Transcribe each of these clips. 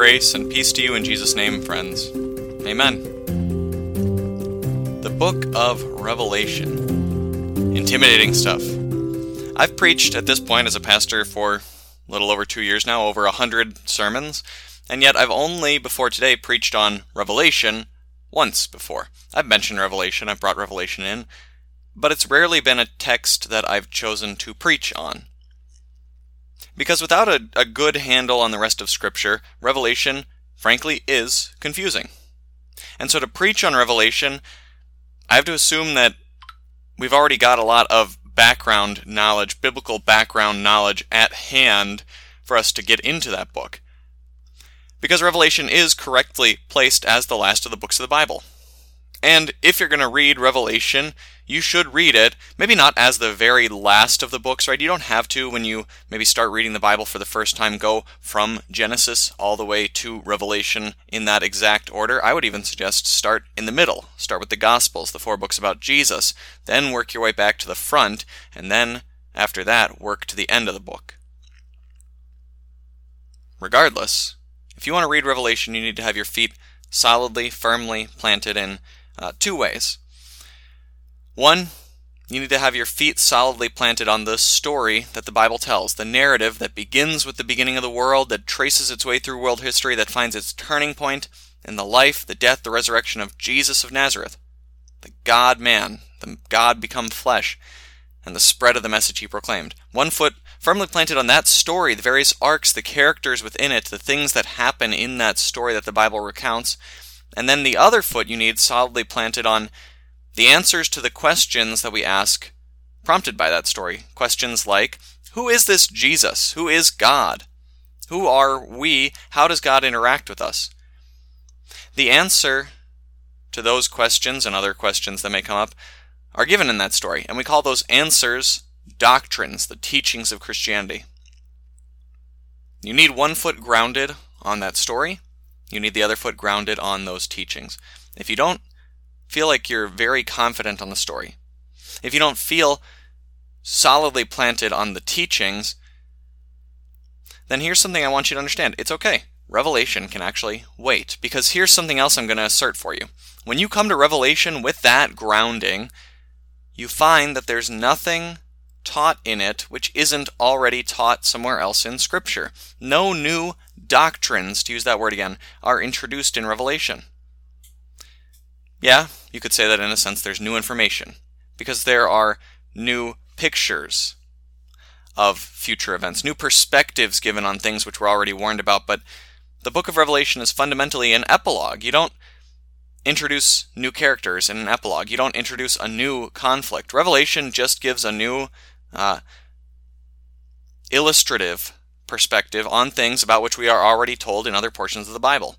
Grace and peace to you in Jesus' name, friends. Amen. The Book of Revelation. Intimidating stuff. I've preached at this point as a pastor for a little over two years now, over a hundred sermons, and yet I've only before today preached on Revelation once before. I've mentioned Revelation, I've brought Revelation in, but it's rarely been a text that I've chosen to preach on. Because without a, a good handle on the rest of Scripture, Revelation, frankly, is confusing. And so to preach on Revelation, I have to assume that we've already got a lot of background knowledge, biblical background knowledge at hand for us to get into that book. Because Revelation is correctly placed as the last of the books of the Bible. And if you're going to read Revelation, you should read it. Maybe not as the very last of the books, right? You don't have to, when you maybe start reading the Bible for the first time, go from Genesis all the way to Revelation in that exact order. I would even suggest start in the middle. Start with the Gospels, the four books about Jesus, then work your way back to the front, and then, after that, work to the end of the book. Regardless, if you want to read Revelation, you need to have your feet solidly, firmly planted in uh, two ways. One, you need to have your feet solidly planted on the story that the Bible tells, the narrative that begins with the beginning of the world, that traces its way through world history, that finds its turning point in the life, the death, the resurrection of Jesus of Nazareth, the God man, the God become flesh, and the spread of the message he proclaimed. One foot firmly planted on that story, the various arcs, the characters within it, the things that happen in that story that the Bible recounts, and then the other foot you need solidly planted on the answers to the questions that we ask prompted by that story. Questions like Who is this Jesus? Who is God? Who are we? How does God interact with us? The answer to those questions and other questions that may come up are given in that story, and we call those answers doctrines, the teachings of Christianity. You need one foot grounded on that story, you need the other foot grounded on those teachings. If you don't feel like you're very confident on the story, if you don't feel solidly planted on the teachings, then here's something I want you to understand. It's okay. Revelation can actually wait. Because here's something else I'm going to assert for you. When you come to Revelation with that grounding, you find that there's nothing taught in it which isn't already taught somewhere else in Scripture. No new doctrines, to use that word again, are introduced in Revelation. Yeah, you could say that in a sense there's new information, because there are new pictures of future events, new perspectives given on things which we're already warned about, but the book of Revelation is fundamentally an epilogue. You don't introduce new characters in an epilogue. You don't introduce a new conflict. Revelation just gives a new uh, illustrative perspective on things about which we are already told in other portions of the Bible.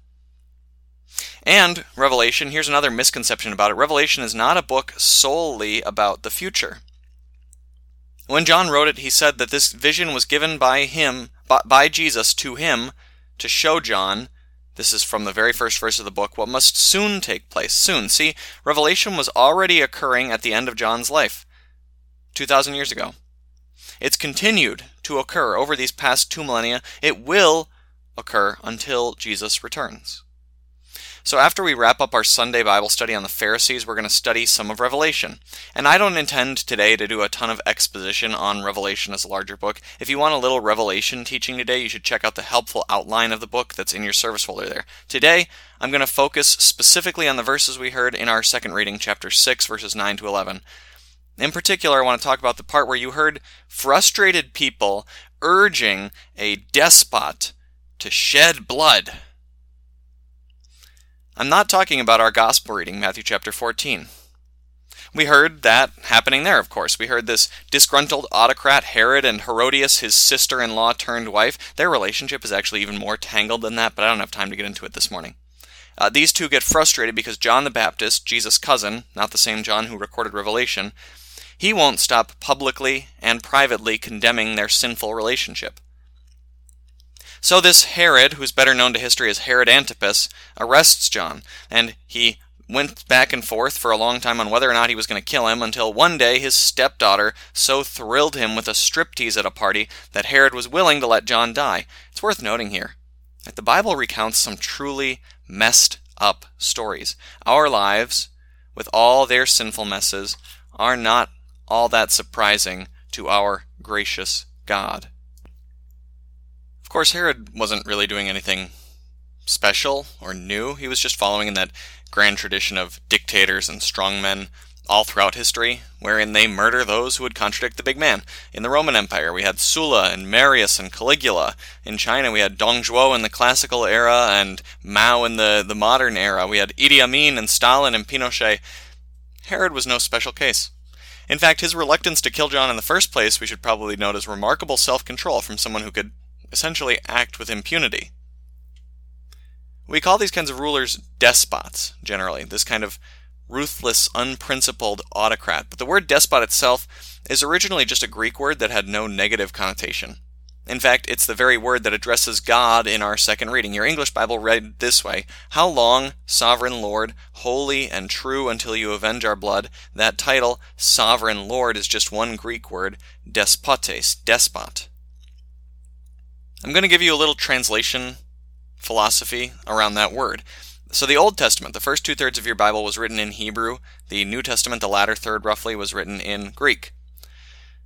And Revelation, here's another misconception about it Revelation is not a book solely about the future. When John wrote it, he said that this vision was given by him, by Jesus to him, to show John, this is from the very first verse of the book, what must soon take place. Soon. See, Revelation was already occurring at the end of John's life, 2,000 years ago. It's continued to occur over these past two millennia. It will occur until Jesus returns. So, after we wrap up our Sunday Bible study on the Pharisees, we're going to study some of Revelation. And I don't intend today to do a ton of exposition on Revelation as a larger book. If you want a little Revelation teaching today, you should check out the helpful outline of the book that's in your service folder there. Today, I'm going to focus specifically on the verses we heard in our second reading, chapter 6, verses 9 to 11. In particular, I want to talk about the part where you heard frustrated people urging a despot to shed blood. I'm not talking about our gospel reading, Matthew chapter 14. We heard that happening there, of course. We heard this disgruntled autocrat, Herod, and Herodias, his sister in law turned wife. Their relationship is actually even more tangled than that, but I don't have time to get into it this morning. Uh, these two get frustrated because John the Baptist, Jesus' cousin, not the same John who recorded Revelation, he won't stop publicly and privately condemning their sinful relationship. So this Herod, who's better known to history as Herod Antipas, arrests John, and he went back and forth for a long time on whether or not he was going to kill him until one day his stepdaughter so thrilled him with a striptease at a party that Herod was willing to let John die. It's worth noting here. That the Bible recounts some truly messed up stories. Our lives, with all their sinful messes, are not all that surprising to our gracious God. Of course, Herod wasn't really doing anything special or new. He was just following in that grand tradition of dictators and strongmen all throughout history, wherein they murder those who would contradict the big man. In the Roman Empire, we had Sulla and Marius and Caligula. In China, we had Dong Zhuo in the classical era and Mao in the, the modern era. We had Idi Amin and Stalin and Pinochet. Herod was no special case. In fact, his reluctance to kill John in the first place we should probably note as remarkable self control from someone who could essentially act with impunity. We call these kinds of rulers despots, generally, this kind of ruthless, unprincipled autocrat. But the word despot itself is originally just a Greek word that had no negative connotation. In fact, it's the very word that addresses God in our second reading. Your English Bible read this way How long, sovereign Lord, holy and true until you avenge our blood? That title, sovereign Lord, is just one Greek word, despotes, despot. I'm going to give you a little translation philosophy around that word. So the Old Testament, the first two thirds of your Bible was written in Hebrew. The New Testament, the latter third roughly, was written in Greek.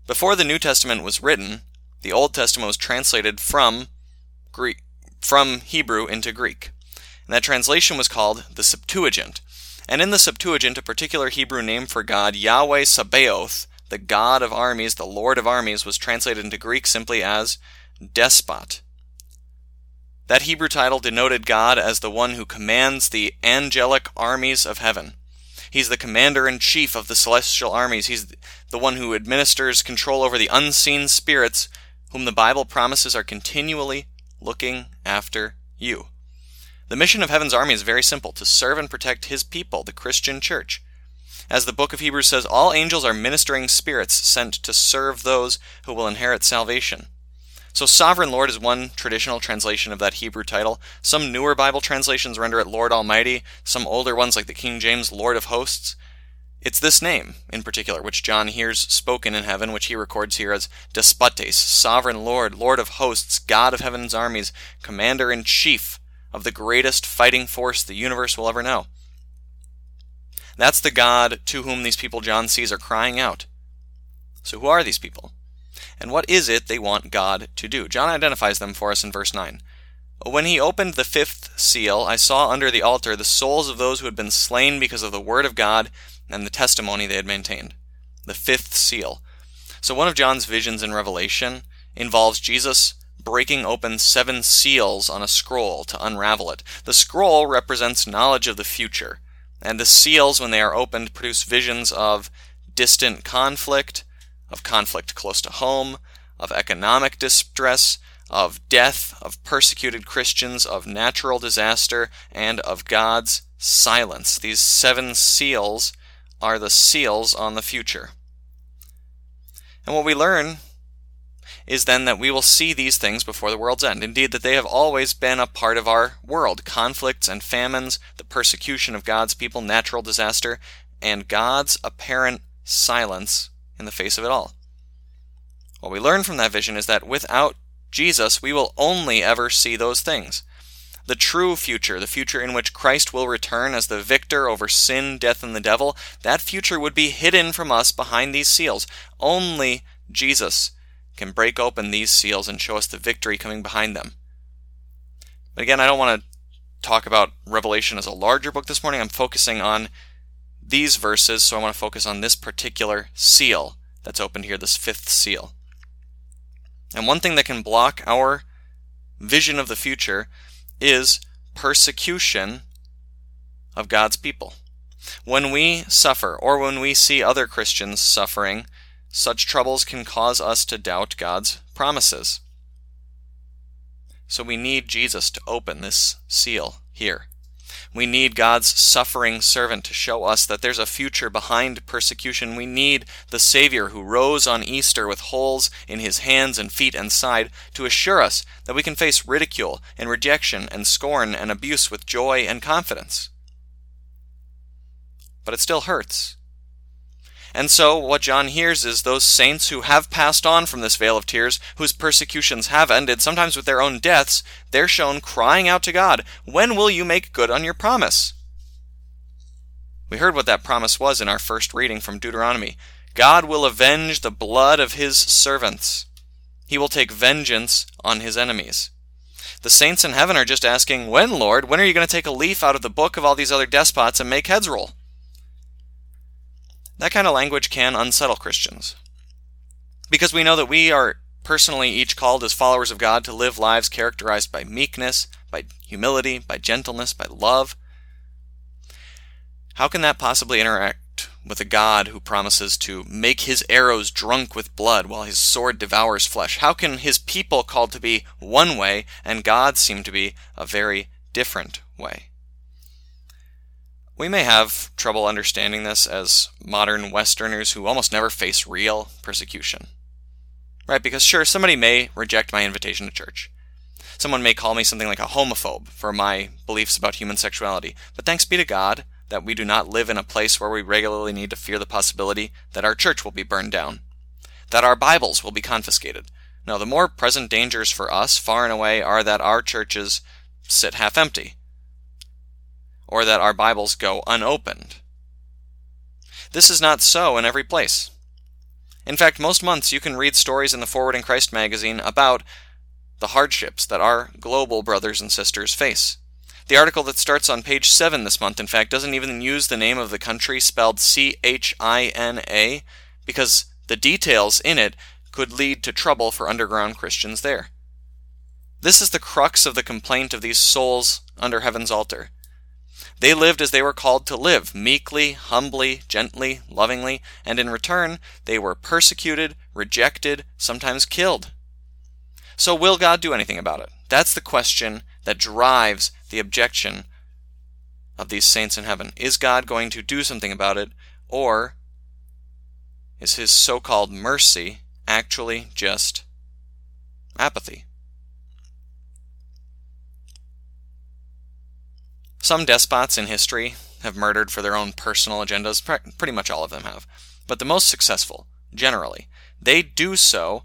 Before the New Testament was written, the Old Testament was translated from Greek from Hebrew into Greek. And that translation was called the Septuagint. And in the Septuagint, a particular Hebrew name for God, Yahweh Sabaoth, the God of armies, the Lord of armies, was translated into Greek simply as despot. That Hebrew title denoted God as the one who commands the angelic armies of heaven. He's the commander in chief of the celestial armies. He's the one who administers control over the unseen spirits, whom the Bible promises are continually looking after you. The mission of heaven's army is very simple to serve and protect his people, the Christian church. As the book of Hebrews says, all angels are ministering spirits sent to serve those who will inherit salvation. So, Sovereign Lord is one traditional translation of that Hebrew title. Some newer Bible translations render it Lord Almighty, some older ones, like the King James, Lord of Hosts. It's this name, in particular, which John hears spoken in heaven, which he records here as Despotes, Sovereign Lord, Lord of Hosts, God of heaven's armies, Commander in Chief of the greatest fighting force the universe will ever know. That's the God to whom these people John sees are crying out. So, who are these people? And what is it they want God to do? John identifies them for us in verse 9. When he opened the fifth seal, I saw under the altar the souls of those who had been slain because of the word of God and the testimony they had maintained. The fifth seal. So, one of John's visions in Revelation involves Jesus breaking open seven seals on a scroll to unravel it. The scroll represents knowledge of the future, and the seals, when they are opened, produce visions of distant conflict, of conflict close to home, of economic distress, of death, of persecuted Christians, of natural disaster, and of God's silence. These seven seals are the seals on the future. And what we learn is then that we will see these things before the world's end. Indeed, that they have always been a part of our world conflicts and famines, the persecution of God's people, natural disaster, and God's apparent silence in the face of it all. What we learn from that vision is that without Jesus, we will only ever see those things. The true future, the future in which Christ will return as the victor over sin, death, and the devil, that future would be hidden from us behind these seals. Only Jesus can break open these seals and show us the victory coming behind them. But again, I don't want to talk about Revelation as a larger book this morning. I'm focusing on these verses, so I want to focus on this particular seal that's opened here, this fifth seal. And one thing that can block our vision of the future is persecution of God's people. When we suffer, or when we see other Christians suffering, such troubles can cause us to doubt God's promises. So we need Jesus to open this seal here. We need God's suffering servant to show us that there's a future behind persecution. We need the Savior who rose on Easter with holes in his hands and feet and side to assure us that we can face ridicule and rejection and scorn and abuse with joy and confidence. But it still hurts. And so, what John hears is those saints who have passed on from this vale of tears, whose persecutions have ended, sometimes with their own deaths, they're shown crying out to God, When will you make good on your promise? We heard what that promise was in our first reading from Deuteronomy. God will avenge the blood of his servants. He will take vengeance on his enemies. The saints in heaven are just asking, When, Lord? When are you going to take a leaf out of the book of all these other despots and make heads roll? That kind of language can unsettle Christians. Because we know that we are personally each called as followers of God to live lives characterized by meekness, by humility, by gentleness, by love. How can that possibly interact with a God who promises to make his arrows drunk with blood while his sword devours flesh? How can his people called to be one way and God seem to be a very different way? We may have trouble understanding this as modern Westerners who almost never face real persecution. Right? Because sure, somebody may reject my invitation to church. Someone may call me something like a homophobe for my beliefs about human sexuality. But thanks be to God that we do not live in a place where we regularly need to fear the possibility that our church will be burned down, that our Bibles will be confiscated. No, the more present dangers for us, far and away, are that our churches sit half empty, or that our Bibles go unopened. This is not so in every place. In fact, most months you can read stories in the Forward in Christ magazine about the hardships that our global brothers and sisters face. The article that starts on page 7 this month, in fact, doesn't even use the name of the country spelled C H I N A because the details in it could lead to trouble for underground Christians there. This is the crux of the complaint of these souls under heaven's altar. They lived as they were called to live, meekly, humbly, gently, lovingly, and in return, they were persecuted, rejected, sometimes killed. So, will God do anything about it? That's the question that drives the objection of these saints in heaven. Is God going to do something about it, or is his so called mercy actually just apathy? Some despots in history have murdered for their own personal agendas, pretty much all of them have. But the most successful, generally, they do so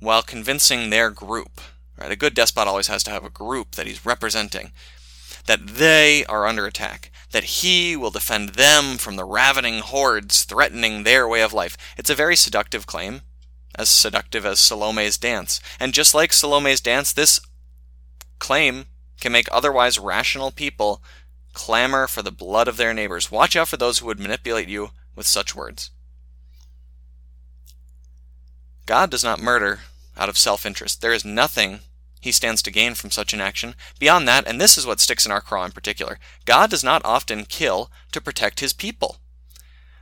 while convincing their group. Right? A good despot always has to have a group that he's representing, that they are under attack, that he will defend them from the ravening hordes threatening their way of life. It's a very seductive claim, as seductive as Salome's dance. And just like Salome's dance, this claim can make otherwise rational people clamor for the blood of their neighbors. Watch out for those who would manipulate you with such words. God does not murder out of self interest. There is nothing he stands to gain from such an action. Beyond that, and this is what sticks in our craw in particular, God does not often kill to protect his people.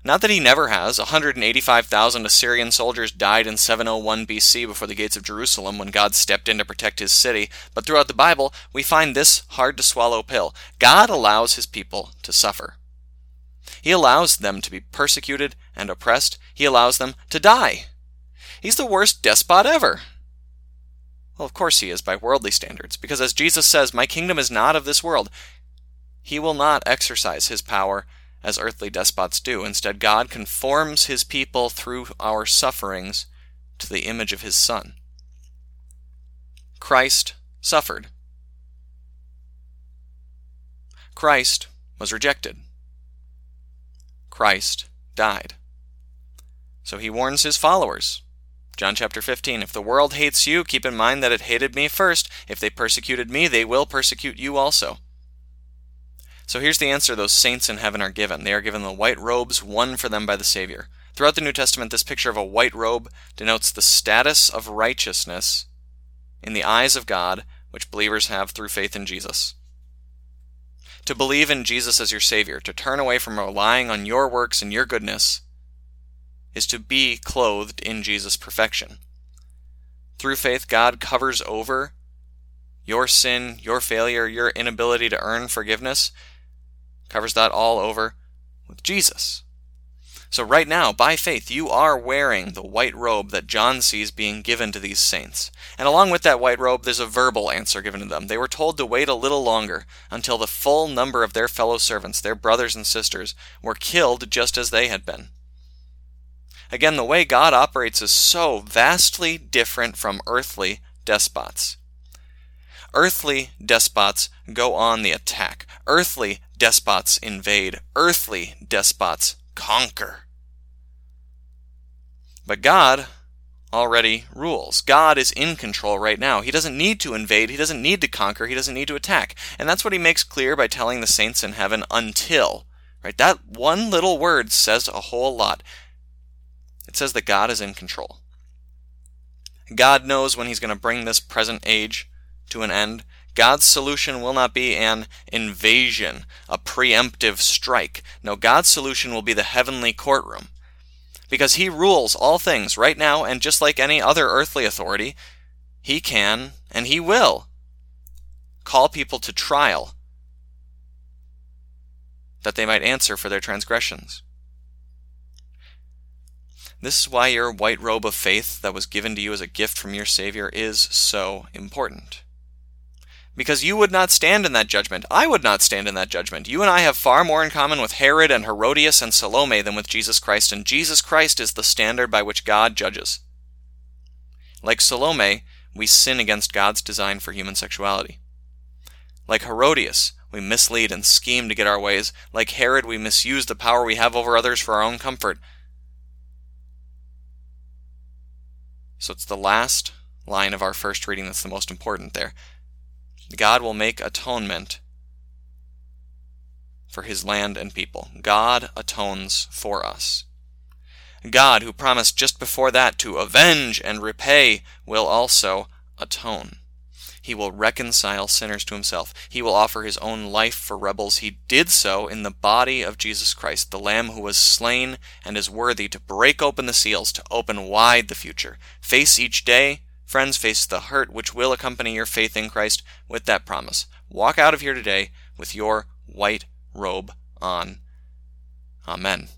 Not that he never has. 185,000 Assyrian soldiers died in 701 BC before the gates of Jerusalem when God stepped in to protect his city. But throughout the Bible, we find this hard to swallow pill God allows his people to suffer. He allows them to be persecuted and oppressed, he allows them to die. He's the worst despot ever. Well, of course he is by worldly standards, because as Jesus says, My kingdom is not of this world. He will not exercise his power as earthly despots do. Instead, God conforms his people through our sufferings to the image of his Son. Christ suffered. Christ was rejected. Christ died. So he warns his followers. John chapter 15 If the world hates you, keep in mind that it hated me first. If they persecuted me, they will persecute you also. So here's the answer those saints in heaven are given. They are given the white robes won for them by the Savior. Throughout the New Testament, this picture of a white robe denotes the status of righteousness in the eyes of God, which believers have through faith in Jesus. To believe in Jesus as your Savior, to turn away from relying on your works and your goodness, is to be clothed in Jesus' perfection. Through faith, God covers over your sin, your failure, your inability to earn forgiveness covers that all over with Jesus. So, right now, by faith, you are wearing the white robe that John sees being given to these saints. And along with that white robe, there's a verbal answer given to them. They were told to wait a little longer until the full number of their fellow servants, their brothers and sisters, were killed just as they had been. Again, the way God operates is so vastly different from earthly despots. Earthly despots go on the attack. Earthly despots invade. Earthly despots conquer. But God already rules. God is in control right now. He doesn't need to invade, he doesn't need to conquer, he doesn't need to attack. And that's what he makes clear by telling the saints in heaven until. Right? That one little word says a whole lot. It says that God is in control. God knows when he's going to bring this present age to an end. God's solution will not be an invasion, a preemptive strike. No, God's solution will be the heavenly courtroom because he rules all things right now, and just like any other earthly authority, he can and he will call people to trial that they might answer for their transgressions. This is why your white robe of faith that was given to you as a gift from your Savior is so important because you would not stand in that judgment. I would not stand in that judgment. You and I have far more in common with Herod and Herodias and Salome than with Jesus Christ, and Jesus Christ is the standard by which God judges. Like Salome, we sin against God's design for human sexuality. Like Herodias, we mislead and scheme to get our ways. Like Herod, we misuse the power we have over others for our own comfort. So it's the last line of our first reading that's the most important there. God will make atonement for his land and people. God atones for us. God, who promised just before that to avenge and repay, will also atone. He will reconcile sinners to himself. He will offer his own life for rebels. He did so in the body of Jesus Christ, the Lamb who was slain and is worthy to break open the seals, to open wide the future. Face each day Friends, face the hurt which will accompany your faith in Christ with that promise. Walk out of here today with your white robe on. Amen.